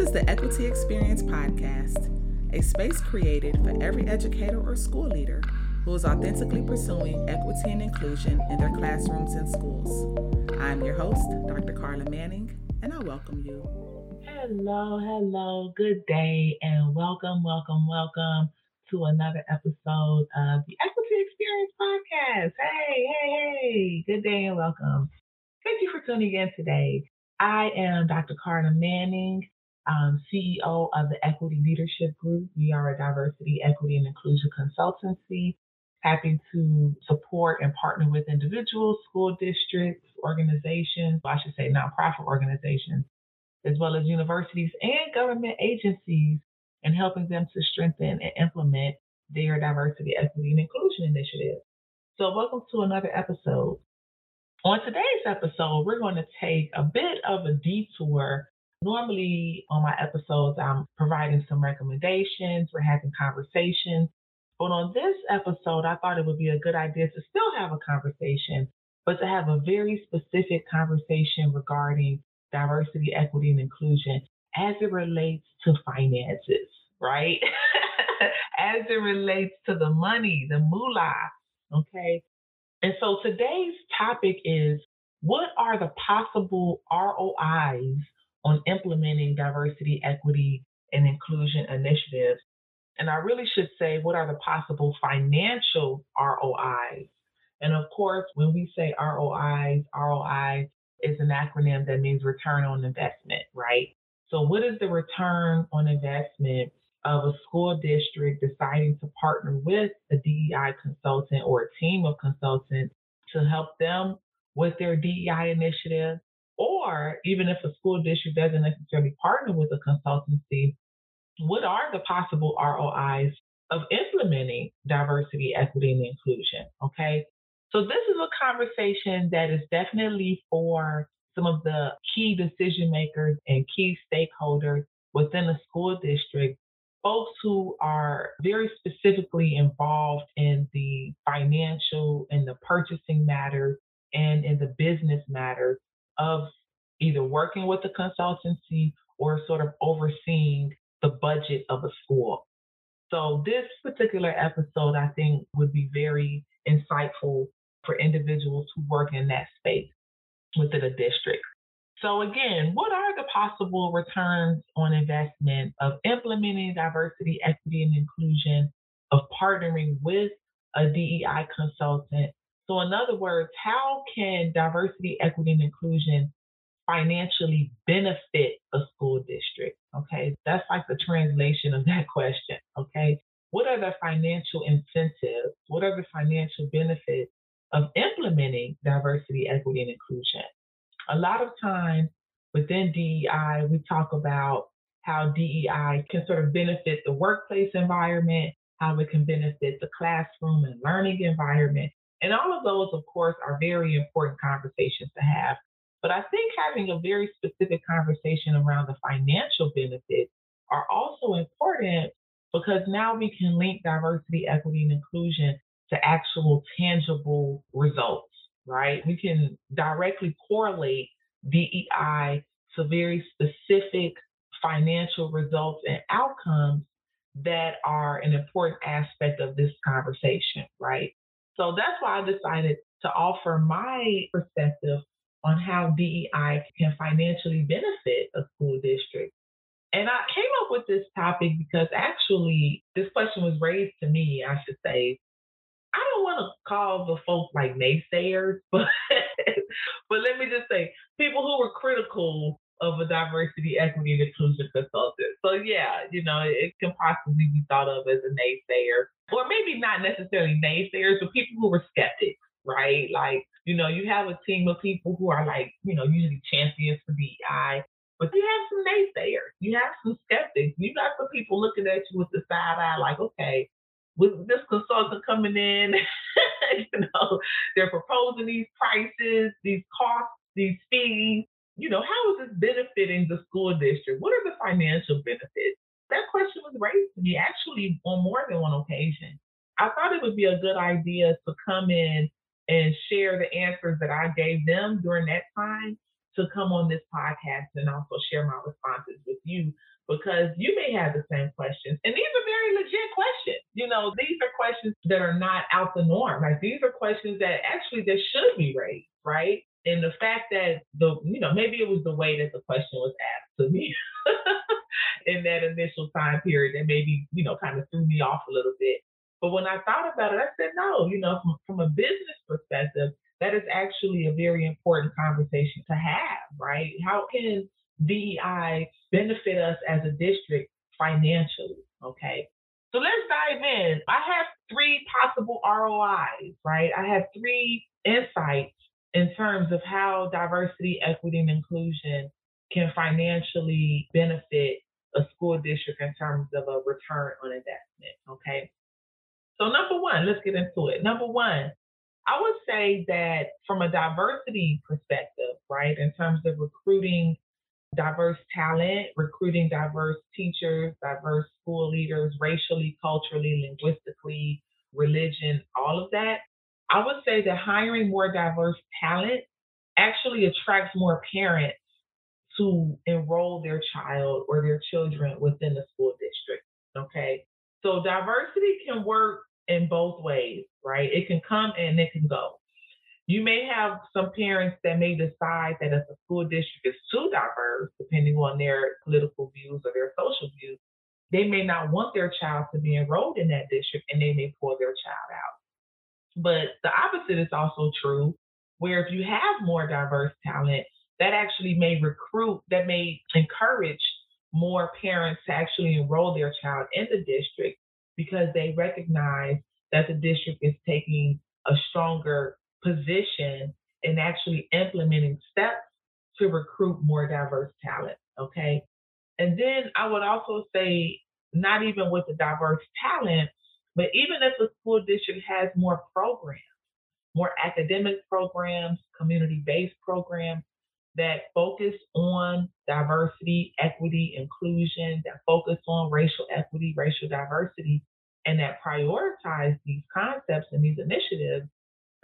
Is the Equity Experience Podcast, a space created for every educator or school leader who is authentically pursuing equity and inclusion in their classrooms and schools. I'm your host, Dr. Karla Manning, and I welcome you. Hello, hello, good day, and welcome, welcome, welcome to another episode of the Equity Experience Podcast. Hey, hey, hey, good day and welcome. Thank you for tuning in today. I am Dr. Karla Manning, um, CEO of the Equity Leadership Group. We are a diversity, equity, and inclusion consultancy. Happy to support and partner with individuals, school districts, organizations, I should say nonprofit organizations, as well as universities and government agencies, and helping them to strengthen and implement their diversity, equity, and inclusion initiatives. So, welcome to another episode. On today's episode, we're going to take a bit of a detour Normally on my episodes, I'm providing some recommendations, we're having conversations. But on this episode, I thought it would be a good idea to still have a conversation, but to have a very specific conversation regarding diversity, equity, and inclusion as it relates to finances, right? as it relates to the money, the moolah, okay? And so today's topic is what are the possible ROIs on implementing diversity, equity, and inclusion initiatives. And I really should say, what are the possible financial ROIs? And of course, when we say ROIs, ROI is an acronym that means return on investment, right? So, what is the return on investment of a school district deciding to partner with a DEI consultant or a team of consultants to help them with their DEI initiative or even if a school district doesn't necessarily partner with a consultancy, what are the possible ROIs of implementing diversity, equity, and inclusion? Okay. So this is a conversation that is definitely for some of the key decision makers and key stakeholders within the school district, folks who are very specifically involved in the financial and the purchasing matters and in the business matters of either working with the consultancy or sort of overseeing the budget of a school. So, this particular episode, I think, would be very insightful for individuals who work in that space within a district. So, again, what are the possible returns on investment of implementing diversity, equity, and inclusion, of partnering with a DEI consultant? So, in other words, how can diversity, equity, and inclusion financially benefit a school district? Okay, that's like the translation of that question. Okay, what are the financial incentives? What are the financial benefits of implementing diversity, equity, and inclusion? A lot of times within DEI, we talk about how DEI can sort of benefit the workplace environment, how it can benefit the classroom and learning environment. And all of those, of course, are very important conversations to have but I think having a very specific conversation around the financial benefits are also important because now we can link diversity, equity, and inclusion to actual tangible results, right? We can directly correlate DEI to very specific financial results and outcomes that are an important aspect of this conversation, right? So that's why I decided to offer my perspective on how DEI can financially benefit a school district. And I came up with this topic because actually this question was raised to me, I should say. I don't want to call the folks like naysayers, but but let me just say people who were critical of a diversity, equity, and inclusion consultant. So yeah, you know, it can possibly be thought of as a naysayer, or maybe not necessarily naysayers, but people who were skeptics, right? Like you know, you have a team of people who are like, you know, usually champions for DEI, but you have some naysayers, you have some skeptics, you got some people looking at you with the side eye, like, okay, with this consultant coming in, you know, they're proposing these prices, these costs, these fees. You know, how is this benefiting the school district? What are the financial benefits? That question was raised to me actually on more than one occasion. I thought it would be a good idea to come in and share the answers that I gave them during that time to come on this podcast and also share my responses with you because you may have the same questions. And these are very legit questions. You know, these are questions that are not out the norm. Like these are questions that actually that should be raised, right? And the fact that the, you know, maybe it was the way that the question was asked to me in that initial time period that maybe, you know, kind of threw me off a little bit. But when I thought about it, I said, no, you know, from, from a business perspective, that is actually a very important conversation to have, right? How can DEI benefit us as a district financially? Okay. So let's dive in. I have three possible ROIs, right? I have three insights in terms of how diversity, equity, and inclusion can financially benefit a school district in terms of a return on investment. Okay. So, number one, let's get into it. Number one, I would say that from a diversity perspective, right, in terms of recruiting diverse talent, recruiting diverse teachers, diverse school leaders, racially, culturally, linguistically, religion, all of that, I would say that hiring more diverse talent actually attracts more parents to enroll their child or their children within the school district. Okay. So diversity can work in both ways, right? It can come and it can go. You may have some parents that may decide that if a school district is too diverse, depending on their political views or their social views, they may not want their child to be enrolled in that district and they may pull their child out. But the opposite is also true, where if you have more diverse talent, that actually may recruit, that may encourage more parents to actually enroll their child in the district because they recognize that the district is taking a stronger position in actually implementing steps to recruit more diverse talent. Okay. And then I would also say, not even with the diverse talent, but even if the school district has more programs, more academic programs, community based programs that focus on diversity, equity, inclusion, that focus on racial equity, racial diversity, and that prioritize these concepts and these initiatives,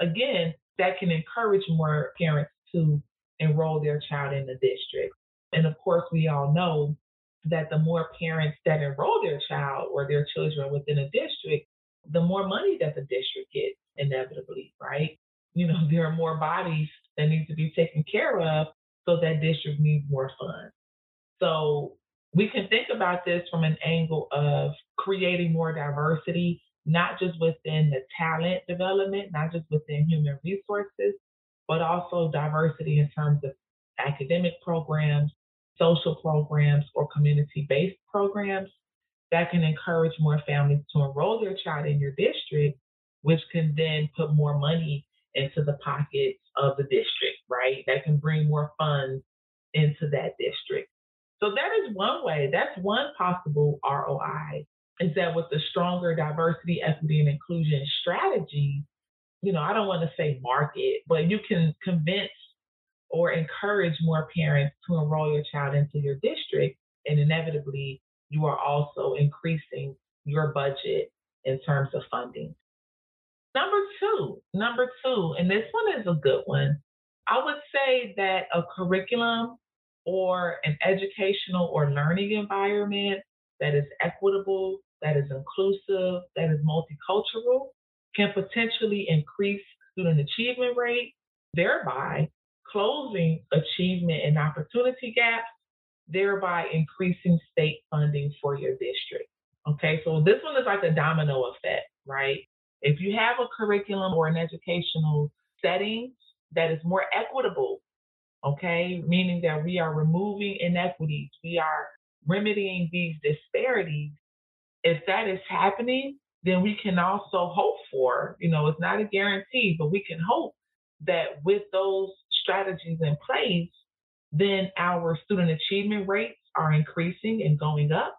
again, that can encourage more parents to enroll their child in the district. And of course, we all know that the more parents that enroll their child or their children within a district, the more money that the district gets inevitably, right? You know, there are more bodies that need to be taken care of, so that district needs more funds. So we can think about this from an angle of creating more diversity, not just within the talent development, not just within human resources, but also diversity in terms of academic programs, social programs, or community based programs that can encourage more families to enroll their child in your district, which can then put more money into the pockets of the district, right? That can bring more funds into that district. So that is one way, that's one possible ROI is that with the stronger diversity, equity, and inclusion strategy, you know, I don't want to say market, but you can convince or encourage more parents to enroll your child into your district. And inevitably, you are also increasing your budget in terms of funding. Number two, number two, and this one is a good one. I would say that a curriculum or an educational or learning environment that is equitable, that is inclusive, that is multicultural can potentially increase student achievement rate, thereby closing achievement and opportunity gaps, thereby increasing state funding for your district. Okay, so this one is like a domino effect, right? If you have a curriculum or an educational setting that is more equitable, okay, meaning that we are removing inequities, we are remedying these disparities, if that is happening, then we can also hope for, you know, it's not a guarantee, but we can hope that with those strategies in place, then our student achievement rates are increasing and going up.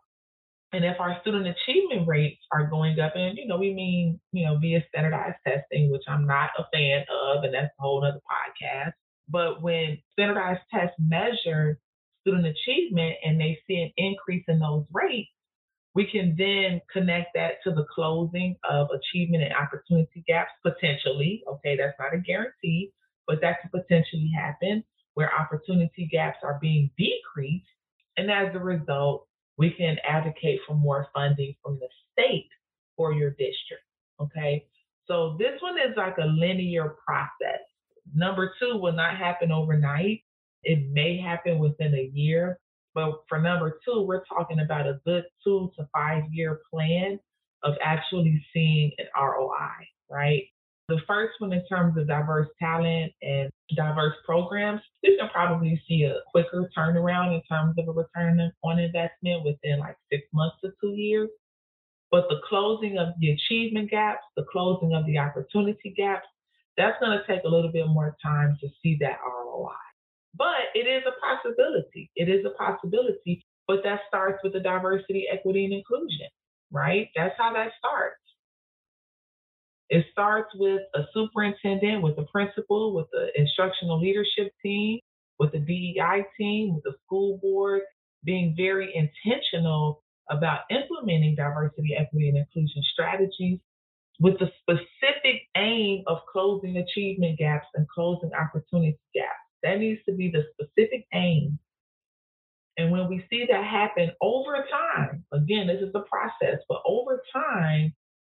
And if our student achievement rates are going up, and you know, we mean, you know, via standardized testing, which I'm not a fan of, and that's a whole other podcast. But when standardized tests measure student achievement and they see an increase in those rates, we can then connect that to the closing of achievement and opportunity gaps potentially. Okay, that's not a guarantee, but that could potentially happen where opportunity gaps are being decreased. And as a result, we can advocate for more funding from the state for your district. Okay. So this one is like a linear process. Number two will not happen overnight. It may happen within a year. But for number two, we're talking about a good two to five year plan of actually seeing an ROI, right? The first one, in terms of diverse talent and diverse programs, you can probably see a quicker turnaround in terms of a return on investment within like six months to two years. But the closing of the achievement gaps, the closing of the opportunity gaps, that's going to take a little bit more time to see that ROI. But it is a possibility. It is a possibility. But that starts with the diversity, equity, and inclusion, right? That's how that starts. It starts with a superintendent, with a principal, with the instructional leadership team, with the DEI team, with the school board, being very intentional about implementing diversity, equity, and inclusion strategies with the specific aim of closing achievement gaps and closing opportunity gaps. That needs to be the specific aim. And when we see that happen over time, again, this is a process, but over time,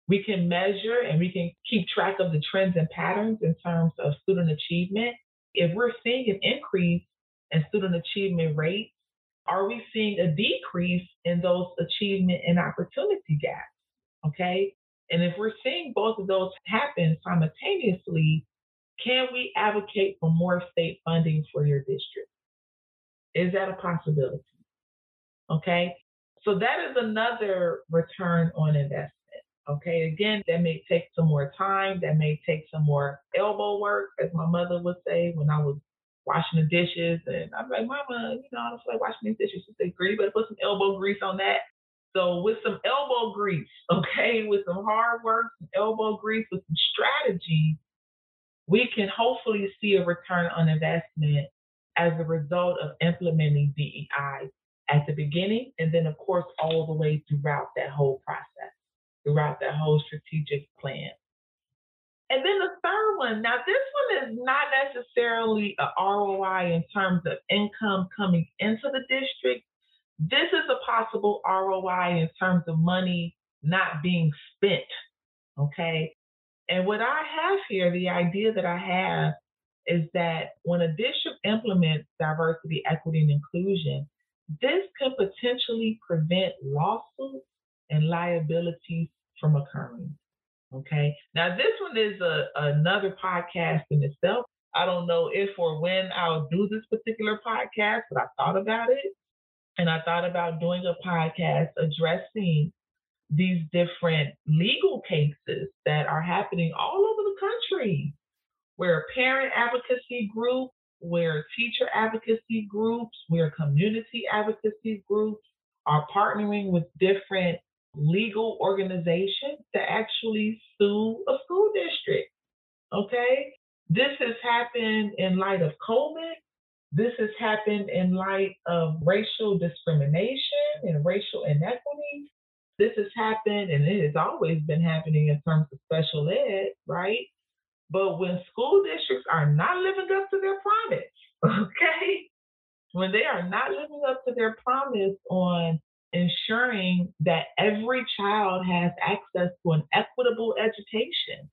we can measure and we can keep track of the trends and patterns in terms of student achievement. If we're seeing an increase in student achievement rates, are we seeing a decrease in those achievement and opportunity gaps? Okay. And if we're seeing both of those happen simultaneously, can we advocate for more state funding for your district? Is that a possibility? Okay. So that is another return on investment. Okay, again, that may take some more time. That may take some more elbow work, as my mother would say when I was washing the dishes. And I'm like, Mama, you know, I don't feel like washing these dishes. She said, you better put some elbow grease on that. So with some elbow grease, okay, with some hard work, some elbow grease, with some strategy, we can hopefully see a return on investment as a result of implementing DEI at the beginning and then of course all the way throughout that whole process throughout that whole strategic plan. And then the third one, now this one is not necessarily a ROI in terms of income coming into the district. This is a possible ROI in terms of money not being spent. Okay. And what I have here, the idea that I have is that when a district implements diversity, equity, and inclusion, this could potentially prevent lawsuits and liabilities from occurring. Okay. Now, this one is a, another podcast in itself. I don't know if or when I'll do this particular podcast, but I thought about it. And I thought about doing a podcast addressing these different legal cases that are happening all over the country, where parent advocacy groups, where teacher advocacy groups, where community advocacy groups are partnering with different legal organizations to actually sue a school district. Okay? This has happened in light of COVID. This has happened in light of racial discrimination and racial inequity. This has happened, and it has always been happening in terms of special ed, right? But when school districts are not living up to their promise, okay? When they are not living up to their promise on ensuring that every child has access to an equitable education.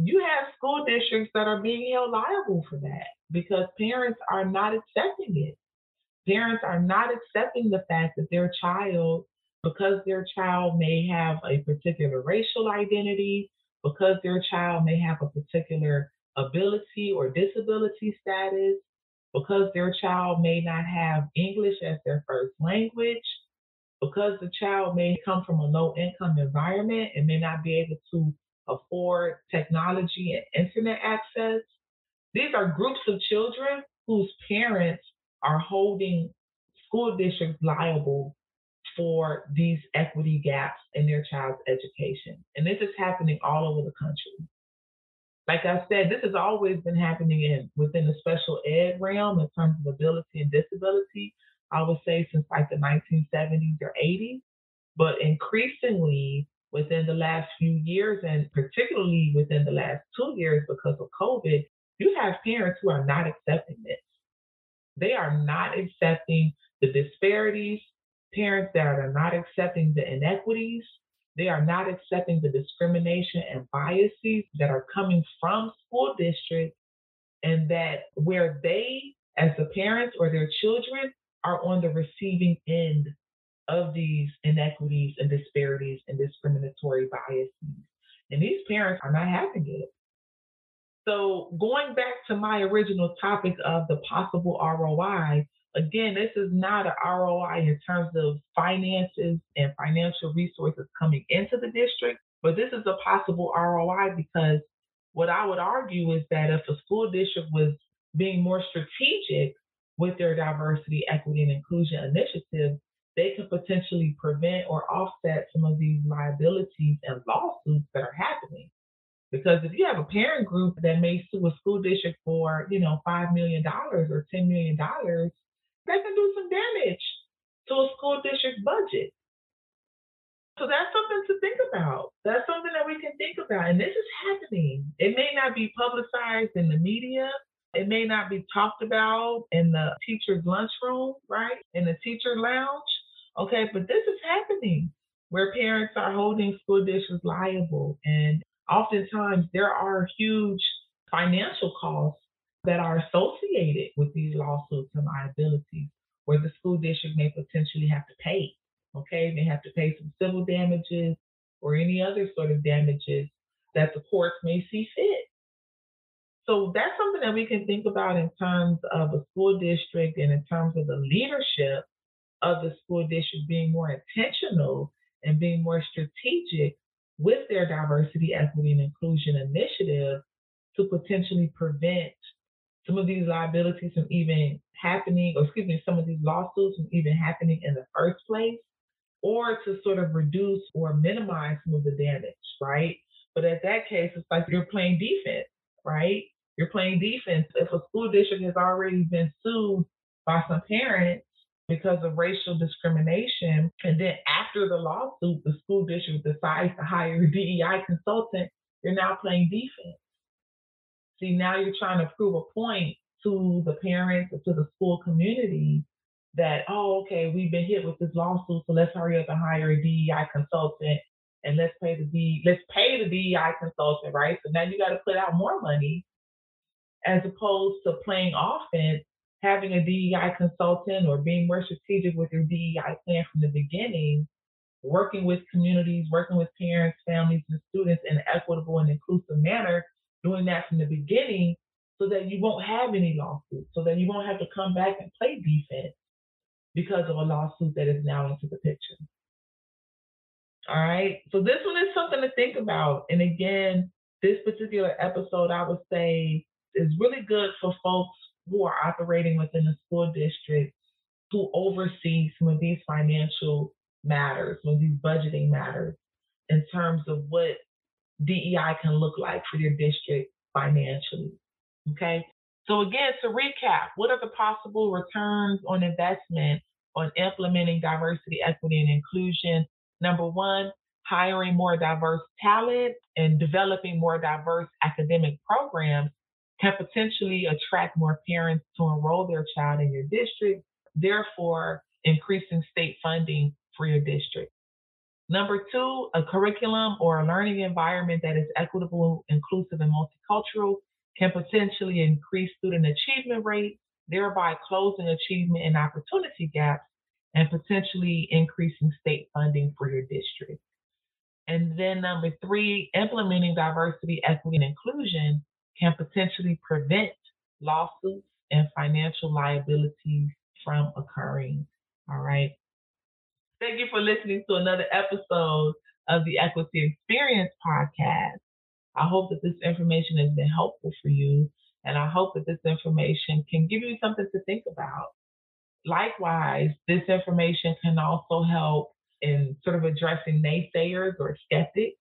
You have school districts that are being held liable for that because parents are not accepting it. Parents are not accepting the fact that their child, because their child may have a particular racial identity, because their child may have a particular ability or disability status, because their child may not have English as their first language, because the child may come from a low income environment and may not be able to afford technology and internet access. These are groups of children whose parents are holding school districts liable for these equity gaps in their child's education. And this is happening all over the country. Like I said, this has always been happening in within the special ed realm in terms of ability and disability, I would say since like the 1970s or 80s, but increasingly within the last few years, and particularly within the last two years because of COVID, you have parents who are not accepting this. They are not accepting the disparities, parents that are not accepting the inequities, they are not accepting the discrimination and biases that are coming from school districts, and that where they, as the parents or their children, are on the receiving end of these inequities and disparities and discriminatory biases. And these parents are not having it. So, going back to my original topic of the possible ROI, again, this is not an ROI in terms of finances and financial resources coming into the district, but this is a possible ROI because what I would argue is that if a school district was being more strategic with their diversity, equity, and inclusion initiative, they could potentially prevent or offset some of these liabilities and lawsuits that are happening. Because if you have a parent group that may sue a school district for, you know, $5 million or $10 million, that can do some damage to a school district budget. So that's something to think about. That's something that we can think about. And this is happening. It may not be publicized in the media. It may not be talked about in the teacher's lunchroom, right? In the teacher lounge. Okay, but this is happening where parents are holding school districts liable. And oftentimes there are huge financial costs that are associated with these lawsuits and liabilities where the school district may potentially have to pay. Okay, they have to pay some civil damages or any other sort of damages that the courts may see fit. So that's something that we can think about in terms of a school district and in terms of the leadership of the school district being more intentional and being more strategic with their diversity, equity, and inclusion initiative to potentially prevent some of these liabilities from even happening, or excuse me, some of these lawsuits from even happening in the first place, or to sort of reduce or minimize some of the damage, right? But at that case, it's like you're playing defense, right? You're playing defense. If a school district has already been sued by some parents because of racial discrimination, and then after the lawsuit, the school district decides to hire a DEI consultant, you're now playing defense. See, now you're trying to prove a point to the parents or to the school community that, oh, okay, we've been hit with this lawsuit, so let's hurry up and hire a DEI consultant and let's pay the D let's pay the DEI consultant, right? So now you got to put out more money as opposed to playing offense, having a DEI consultant or being more strategic with your DEI plan from the beginning, working with communities, working with parents, families, and students in an equitable and inclusive manner doing that from the beginning so that you won't have any lawsuits, so that you won't have to come back and play defense because of a lawsuit that is now into the picture. All right. So this one is something to think about. And again, this particular episode, I would say, is really good for folks who are operating within the school district who oversee some of these financial matters, some of these budgeting matters in terms of what DEI can look like for your district financially. Okay. So again, to recap, what are the possible returns on investment on implementing diversity, equity, and inclusion? Number one, hiring more diverse talent and developing more diverse academic programs can potentially attract more parents to enroll their child in your district, therefore increasing state funding for your district. Number two, a curriculum or a learning environment that is equitable, inclusive, and multicultural can potentially increase student achievement rates, thereby closing achievement and opportunity gaps and potentially increasing state funding for your district. And then number three, implementing diversity, equity, and inclusion can potentially prevent lawsuits and financial liabilities from occurring. All right. Thank you for listening to another episode of the Equity Experience podcast. I hope that this information has been helpful for you, and I hope that this information can give you something to think about. Likewise, this information can also help in sort of addressing naysayers or skeptics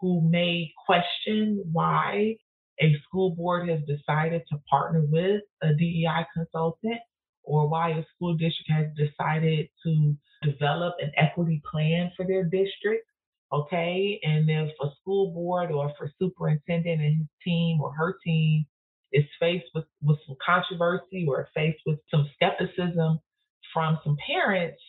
who may question why a school board has decided to partner with a DEI consultant or why a school district has decided to develop an equity plan for their district. Okay. And if a school board or for superintendent and his team or her team is faced with, with some controversy or faced with some skepticism from some parents,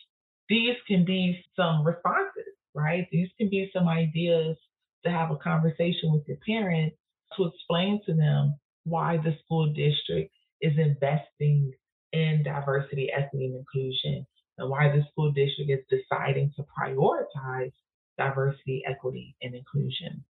these can be some responses, right? These can be some ideas to have a conversation with your parents to explain to them why the school district is investing in diversity, equity, and inclusion, and why the school district is deciding to prioritize diversity, equity, and inclusion.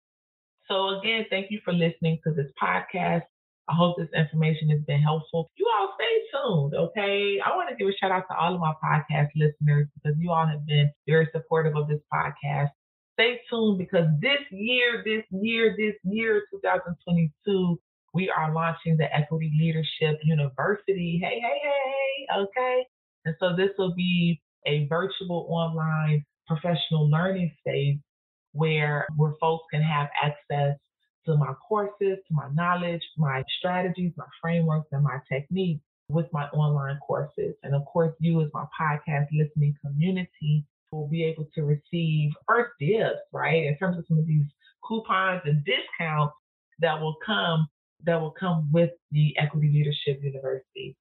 So, again, thank you for listening to this podcast. I hope this information has been helpful. You all stay tuned, okay? I want to give a shout out to all of my podcast listeners because you all have been very supportive of this podcast. Stay tuned because this year, this year, this year, 2022, we are launching the Equity Leadership University. Hey, hey, hey, okay? And so this will be a virtual online professional learning space where where folks can have access to my courses, to my knowledge, my strategies, my frameworks, and my techniques with my online courses. And of course, you as my podcast listening community will be able to receive first dibs, right? In terms of some of these coupons and discounts that will come that will come with the Equity Leadership University.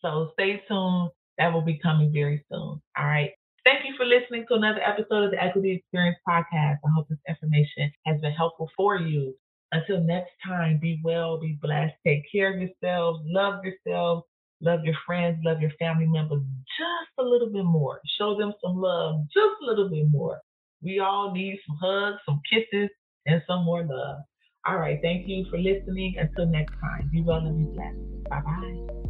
So stay tuned. That will be coming very soon. All right. Thank you for listening to another episode of the Equity Experience Podcast. I hope this information has been helpful for you. Until next time, be well, be blessed, take care of yourselves, love yourselves, love your friends, love your family members just a little bit more. Show them some love just a little bit more. We all need some hugs, some kisses, and some more love. All right. Thank you for listening. Until next time, be well and be blessed. Bye bye.